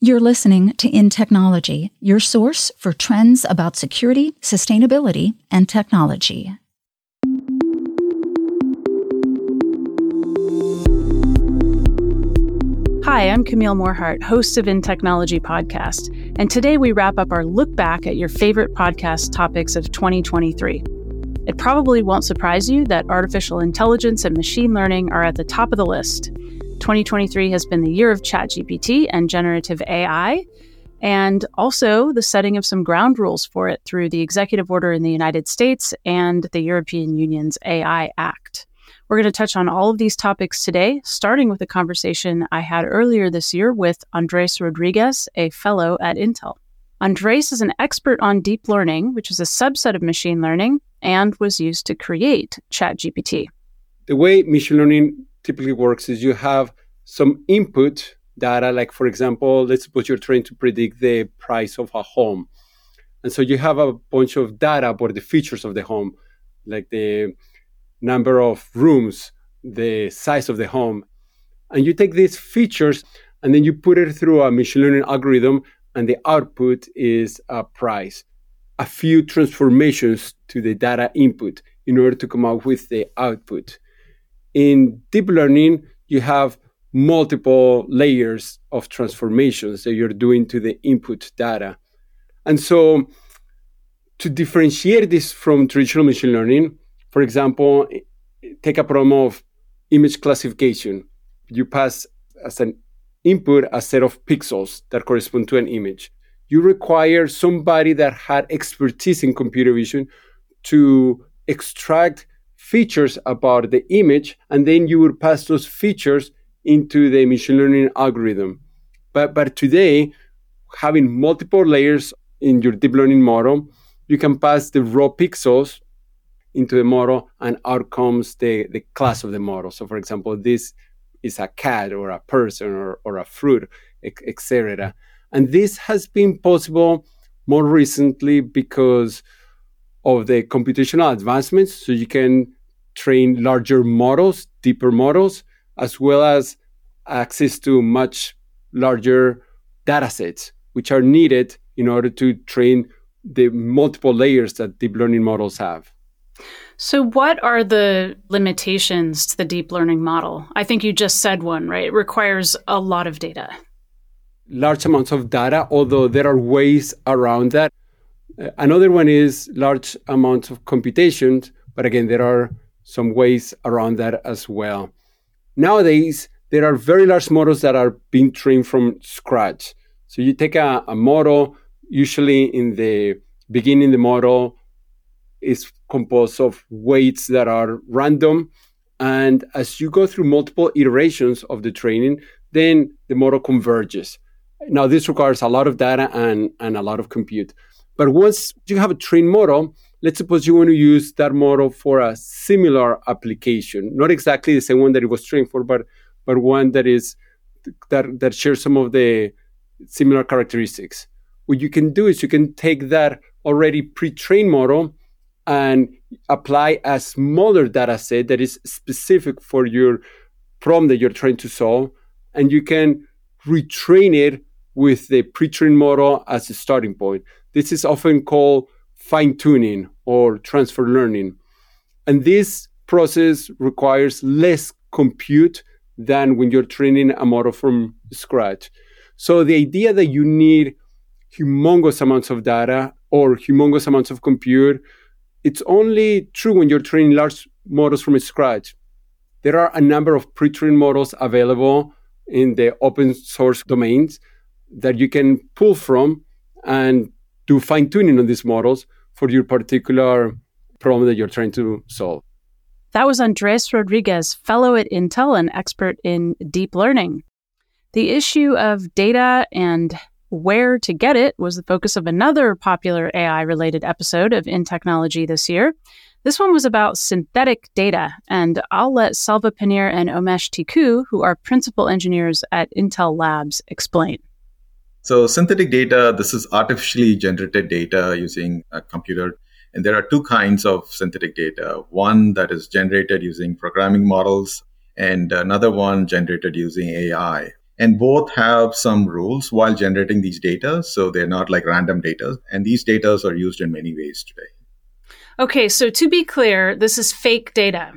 You're listening to InTechnology, your source for trends about security, sustainability, and technology. Hi, I'm Camille Morhardt, host of InTechnology podcast, and today we wrap up our look back at your favorite podcast topics of 2023. It probably won't surprise you that artificial intelligence and machine learning are at the top of the list. 2023 has been the year of ChatGPT and generative AI, and also the setting of some ground rules for it through the executive order in the United States and the European Union's AI Act. We're going to touch on all of these topics today, starting with a conversation I had earlier this year with Andres Rodriguez, a fellow at Intel. Andres is an expert on deep learning, which is a subset of machine learning and was used to create ChatGPT. The way machine learning typically works is you have some input data, like for example, let's suppose you're trying to predict the price of a home. And so you have a bunch of data about the features of the home, like the number of rooms, the size of the home. And you take these features and then you put it through a machine learning algorithm, and the output is a price. A few transformations to the data input in order to come out with the output. In deep learning, you have multiple layers of transformations that you're doing to the input data. And so, to differentiate this from traditional machine learning, for example, take a problem of image classification. You pass as an input a set of pixels that correspond to an image. You require somebody that had expertise in computer vision to extract features about the image, and then you would pass those features into the machine learning algorithm. But, but today, having multiple layers in your deep learning model, you can pass the raw pixels into the model and out comes the, the class of the model. So, for example, this is a cat or a person or, or a fruit, etc. And this has been possible more recently because of the computational advancements. So you can train larger models, deeper models, as well as access to much larger data sets, which are needed in order to train the multiple layers that deep learning models have. So, what are the limitations to the deep learning model? I think you just said one, right? It requires a lot of data. Large amounts of data, although there are ways around that. Uh, another one is large amounts of computation, but again, there are some ways around that as well. Nowadays, there are very large models that are being trained from scratch. So you take a, a model, usually in the beginning, the model is composed of weights that are random. And as you go through multiple iterations of the training, then the model converges. Now, this requires a lot of data and, and a lot of compute. But once you have a trained model, let's suppose you want to use that model for a similar application, not exactly the same one that it was trained for, but but one that is that that shares some of the similar characteristics. What you can do is you can take that already pre-trained model and apply a smaller data set that is specific for your problem that you're trying to solve, and you can retrain it with the pre-trained model as a starting point. This is often called fine-tuning or transfer learning. And this process requires less compute than when you're training a model from scratch. So the idea that you need humongous amounts of data or humongous amounts of compute, it's only true when you're training large models from scratch. There are a number of pre-trained models available in the open source domains that you can pull from and do fine tuning on these models for your particular problem that you're trying to solve. That was Andres Rodriguez, fellow at Intel and expert in deep learning. The issue of data and where to get it was the focus of another popular AI related episode of InTechnology this year. This one was about synthetic data, and I'll let Selva Panneer and Omesh Tickoo, who are principal engineers at Intel Labs, explain. So, synthetic data, this is artificially generated data using a computer and there are two kinds of synthetic data one that is generated using programming models, and another one generated using AI. And both have some rules while generating these data. So they're not like random data. And these data are used in many ways today. Okay, so to be clear, this is fake data.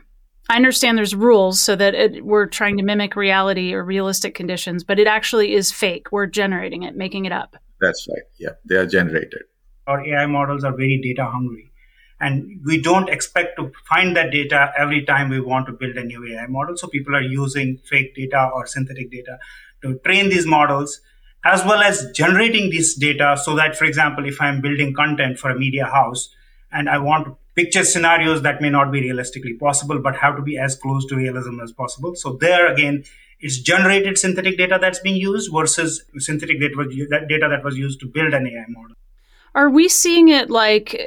I understand there's rules so that it, we're trying to mimic reality or realistic conditions, but it actually is fake. We're generating it, making it up. That's right. Yeah, they are generated. Our AI models are very data hungry. And we don't expect to find that data every time we want to build a new AI model. So people are using fake data or synthetic data to train these models, as well as generating this data so that, for example, if I'm building content for a media house and I want to picture scenarios that may not be realistically possible, but have to be as close to realism as possible. So there again, it's generated synthetic data that's being used versus synthetic data, that was used to build an AI model. Are we seeing it like,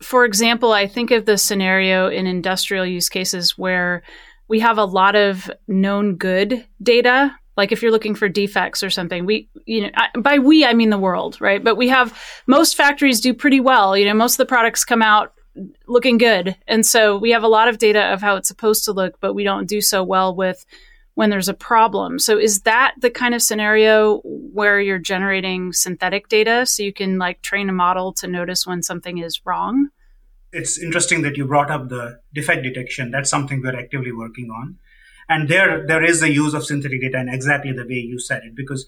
for example, I think of the scenario in industrial use cases where we have a lot of known good data. Like if you're looking for defects or something, we, you know, by we, I mean the world, right? But we have most factories do pretty well. You know, most of the products come out looking good. And so we have a lot of data of how it's supposed to look, but we don't do so well with when there's a problem. So is that the kind of scenario where you're generating synthetic data so you can like train a model to notice when something is wrong? It's interesting that you brought up the defect detection. That's something we're actively working on. And there there is the use of synthetic data in exactly the way you said it because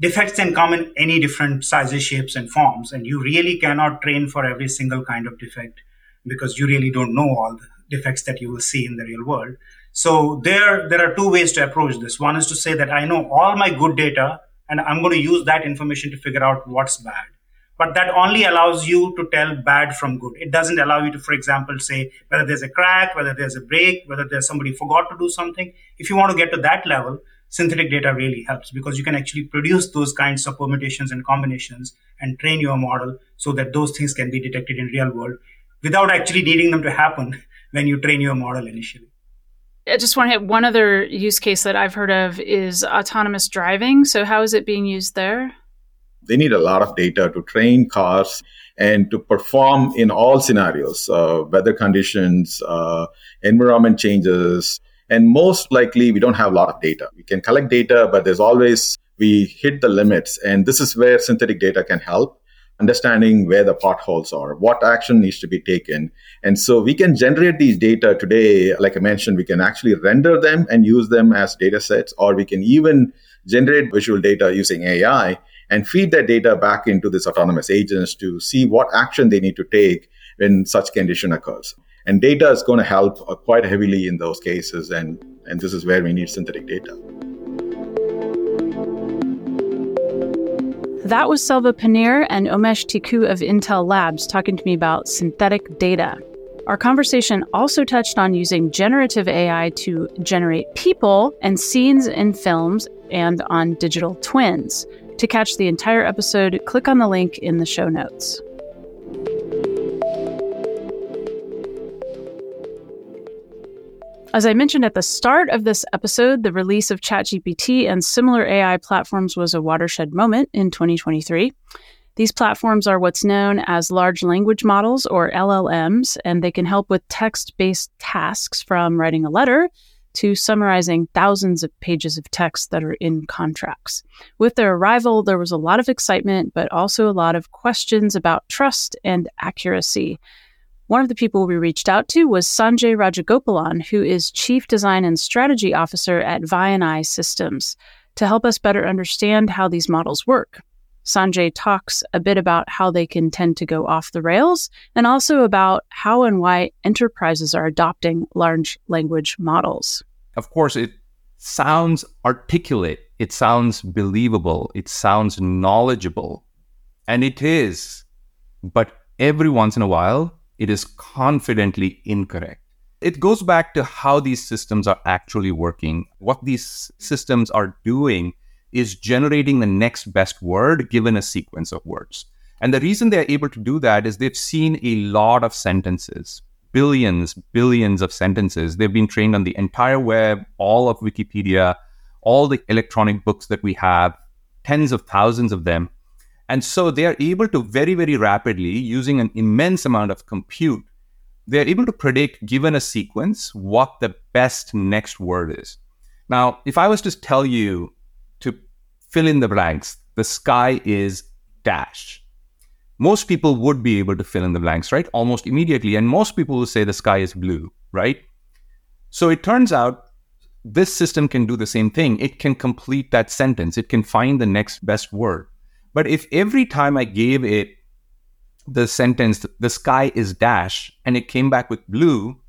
defects can come in any different sizes, shapes, and forms. And you really cannot train for every single kind of defect because you really don't know all the defects that you will see in the real world. So there, there are two ways to approach this. One is to say that I know all my good data and I'm going to use that information to figure out what's bad. But that only allows you to tell bad from good. It doesn't allow you to, for example, say whether there's a crack, whether there's a break, whether there's somebody forgot to do something. If you want to get to that level, synthetic data really helps because you can actually produce those kinds of permutations and combinations and train your model so that those things can be detected in real world without actually needing them to happen when you train your model initially. I just want to hit one other use case that I've heard of is autonomous driving. So, how is it being used there? They need a lot of data to train cars and to perform in all scenarios uh, weather conditions, uh, environment changes. And most likely, we don't have a lot of data. We can collect data, but there's always, we hit the limits. And this is where synthetic data can help understanding where the potholes are, what action needs to be taken. And so we can generate these data today. Like I mentioned, we can actually render them and use them as data sets, or we can even generate visual data using AI and feed that data back into these autonomous agents to see what action they need to take when such condition occurs. And data is going to help uh, quite heavily in those cases. And, and this is where we need synthetic data. That was Selva Panneer and Omesh Tickoo of Intel Labs talking to me about synthetic data. Our conversation also touched on using generative AI to generate people and scenes in films and on digital twins. To catch the entire episode, click on the link in the show notes. As I mentioned at the start of this episode, the release of ChatGPT and similar AI platforms was a watershed moment in 2023. These platforms are what's known as large language models or LLMs, and they can help with text based tasks from writing a letter to summarizing thousands of pages of text that are in contracts. With their arrival, there was a lot of excitement, but also a lot of questions about trust and accuracy. One of the people we reached out to was Sanjay Rajagopalan, who is Chief Design and Strategy Officer at Vianai Systems, to help us better understand how these models work. Sanjay talks a bit about how they can tend to go off the rails and also about how and why enterprises are adopting large language models. Of course, it sounds articulate, it sounds believable, it sounds knowledgeable, and it is. But every once in a while, it is confidently incorrect. It goes back to how these systems are actually working. What these systems are doing is generating the next best word given a sequence of words. And the reason they're able to do that is they've seen a lot of sentences, billions, billions of sentences. They've been trained on the entire web, all of Wikipedia, all the electronic books that we have, tens of thousands of them. And so they are able to very, very rapidly, using an immense amount of compute, they're able to predict, given a sequence, what the best next word is. Now, if I was to tell you to fill in the blanks. The sky is dash. Most people would be able to fill in the blanks, right? Almost immediately. And most people will say the sky is blue, right? So it turns out this system can do the same thing. It can complete that sentence, it can find the next best word. But if every time I gave it the sentence, the sky is dash, and it came back with blue,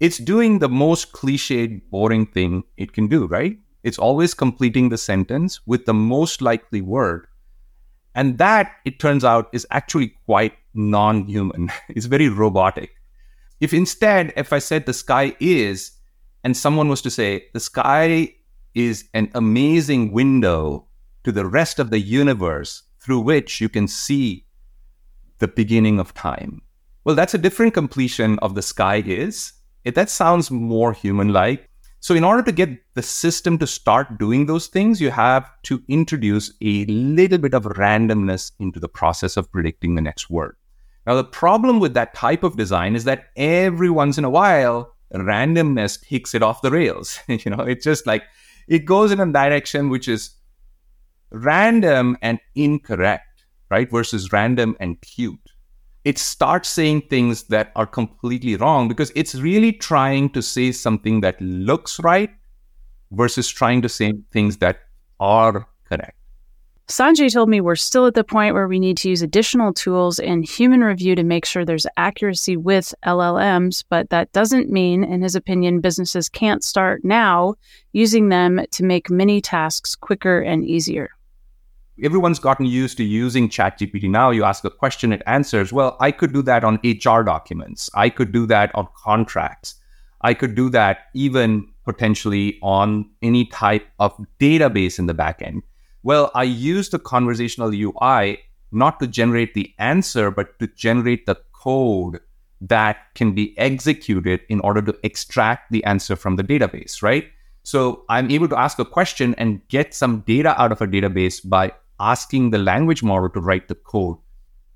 it's doing the most cliched, boring thing it can do, right? It's always completing the sentence with the most likely word. And that, it turns out, is actually quite non human. it's very robotic. If instead, if I said the sky is, and someone was to say, the sky is an amazing window to the rest of the universe through which you can see the beginning of time. Well, that's a different completion of the sky is. It, that sounds more human like. So, in order to get the system to start doing those things, you have to introduce a little bit of randomness into the process of predicting the next word. Now, the problem with that type of design is that every once in a while, randomness takes it off the rails. you know, it's just like it goes in a direction which is random and incorrect, right? Versus random and cute. It starts saying things that are completely wrong because it's really trying to say something that looks right versus trying to say things that are correct. Sanjay told me we're still at the point where we need to use additional tools in human review to make sure there's accuracy with LLMs, but that doesn't mean, in his opinion, businesses can't start now using them to make many tasks quicker and easier. Everyone's gotten used to using ChatGPT now. You ask a question, it answers. Well, I could do that on HR documents. I could do that on contracts. I could do that even potentially on any type of database in the backend well, I use the conversational UI not to generate the answer, but to generate the code that can be executed in order to extract the answer from the database, right? So I'm able to ask a question and get some data out of a database by asking the language model to write the code.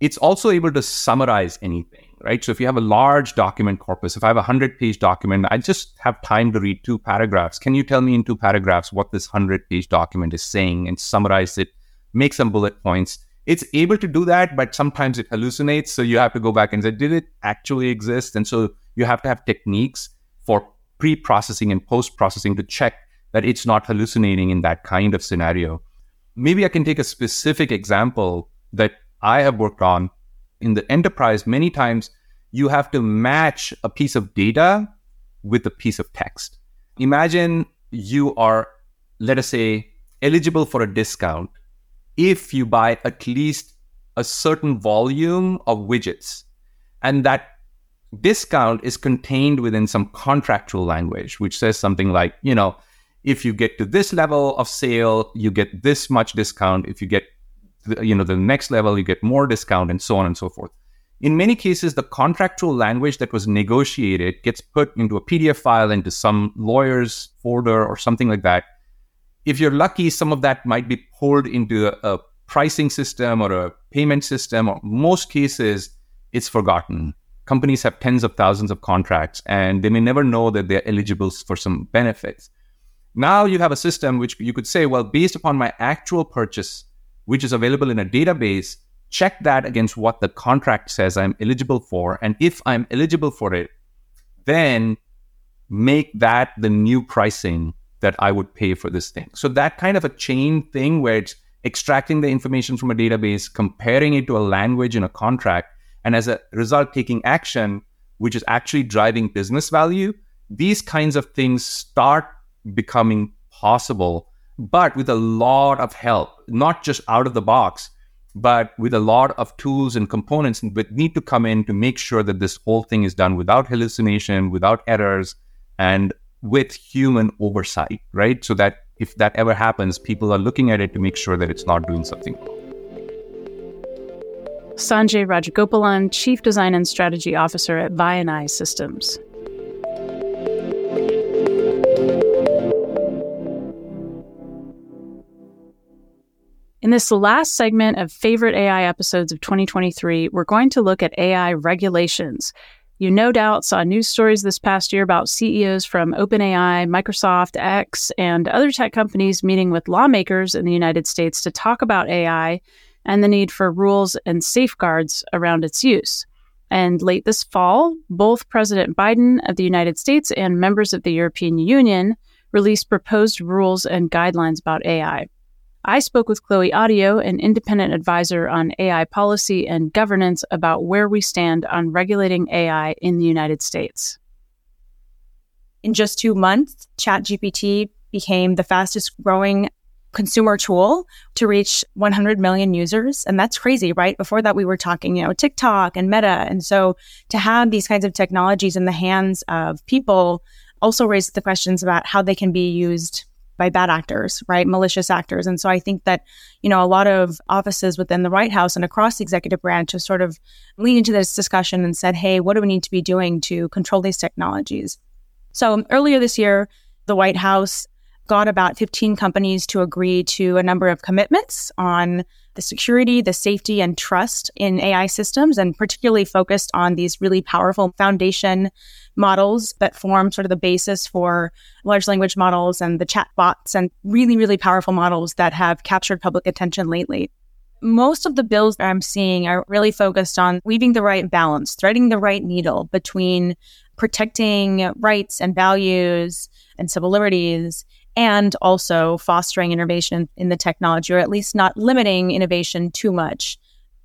It's also able to summarize anything right? So if you have a large document corpus, if I have a 100 page document, I just have time to read two paragraphs. Can you tell me in two paragraphs what this 100 page document is saying and summarize it, make some bullet points? It's able to do that, but sometimes it hallucinates. So you have to go back and say, did it actually exist? And so you have to have techniques for pre processing and post processing to check that it's not hallucinating in that kind of scenario. Maybe I can take a specific example that I have worked on in the enterprise, many times you have to match a piece of data with a piece of text. Imagine you are, let us say, eligible for a discount if you buy at least a certain volume of widgets. And that discount is contained within some contractual language, which says something like, you know, if you get to this level of sale, you get this much discount. If you get the, you know the next level you get more discount and so on and so forth. In many cases the contractual language that was negotiated gets put into a pdf file into some lawyer's folder or something like that. If you're lucky some of that might be pulled into a, a pricing system or a payment system. Or most cases it's forgotten. Companies have tens of thousands of contracts and they may never know that they're eligible for some benefits now you have a system which you could say well based upon my actual purchase which is available in a database, check that against what the contract says I'm eligible for. And if I'm eligible for it, then make that the new pricing that I would pay for this thing. So that kind of a chain thing where it's extracting the information from a database, comparing it to a language in a contract, and as a result, taking action, which is actually driving business value. These kinds of things start becoming possible but with a lot of help, not just out of the box, but with a lot of tools and components that need to come in to make sure that this whole thing is done without hallucination, without errors, and with human oversight, right? So that if that ever happens, people are looking at it to make sure that it's not doing something. Sanjay Rajagopalan, Chief Design and Strategy Officer at Vianai Systems. In this last segment of favorite AI episodes of 2023, we're going to look at AI regulations. You no doubt saw news stories this past year about CEOs from OpenAI, Microsoft, X, and other tech companies meeting with lawmakers in the United States to talk about AI and the need for rules and safeguards around its use. And late this fall, both President Biden of the United States and members of the European Union released proposed rules and guidelines about AI. I spoke with Chloe Autio, an independent advisor on AI policy and governance, about where we stand on regulating AI in the United States. In just two months, ChatGPT became the fastest growing consumer tool to reach 100 million users. And that's crazy, right? Before that, we were talking, you know, TikTok and Meta. And so to have these kinds of technologies in the hands of people also raises the questions about how they can be used by bad actors, right? Malicious actors. And so I think that, you know, a lot of offices within the White House and across the executive branch have sort of leaned into this discussion and said, hey, what do we need to be doing to control these technologies? So earlier this year, the White House got about 15 companies to agree to a number of commitments on the security, the safety, and trust in AI systems, and particularly focused on these really powerful foundation models that form sort of the basis for large language models and the chatbots and really, really powerful models that have captured public attention lately. Most of the bills that I'm seeing are really focused on weaving the right balance, threading the right needle between protecting rights and values and civil liberties and also fostering innovation in the technology, or at least not limiting innovation too much.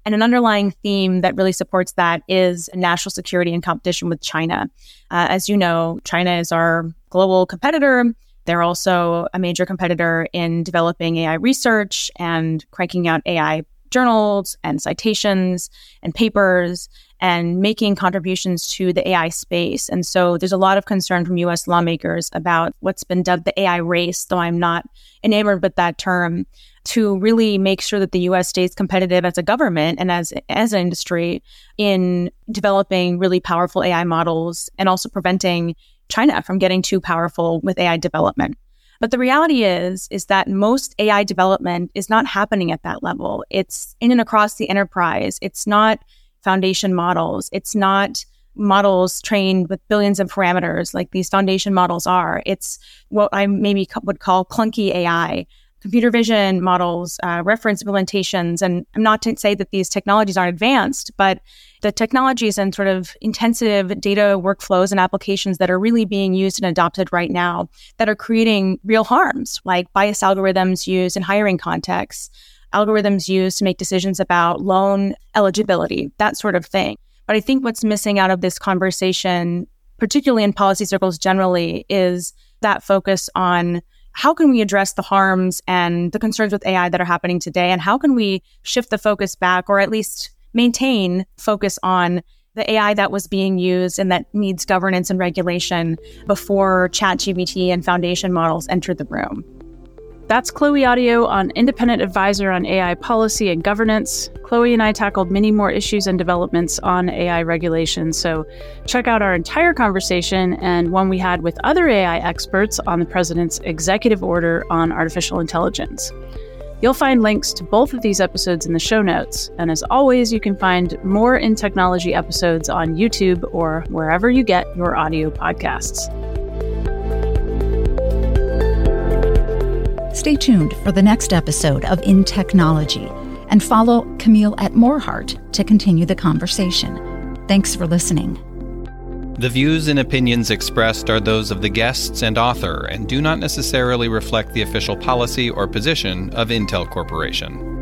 And an underlying theme that really supports that is national security and competition with China. Uh, as you know, China is our global competitor. They're also a major competitor in developing AI research and cranking out AI journals and citations and papers and making contributions to the AI space. And so there's a lot of concern from US lawmakers about what's been dubbed the AI race, though I'm not enamored with that term, to really make sure that the US stays competitive as a government and as as an industry in developing really powerful AI models and also preventing China from getting too powerful with AI development. But the reality is, is that most AI development is not happening at that level. It's in and across the enterprise. It's not foundation models. It's not models trained with billions of parameters like these foundation models are. It's what I maybe would call clunky AI, computer vision models, uh, reference implementations. And I'm not to say that these technologies aren't advanced, but the technologies and sort of intensive data workflows and applications that are really being used and adopted right now that are creating real harms, like bias algorithms used in hiring contexts, algorithms used to make decisions about loan eligibility, that sort of thing. But I think what's missing out of this conversation, particularly in policy circles generally, is that focus on how can we address the harms and the concerns with AI that are happening today? And how can we shift the focus back or at least maintain focus on the AI that was being used and that needs governance and regulation before ChatGPT and foundation models entered the room? That's Chloe Autio on independent advisor on AI policy and governance. Chloe and I tackled many more issues and developments on AI regulation. So check out our entire conversation and one we had with other AI experts on the president's executive order on artificial intelligence. You'll find links to both of these episodes in the show notes. And as always, you can find more in technology episodes on YouTube or wherever you get your audio podcasts. Stay tuned for the next episode of InTechnology and follow Camille at Morhardt to continue the conversation. Thanks for listening. The views and opinions expressed are those of the guests and author and do not necessarily reflect the official policy or position of Intel Corporation.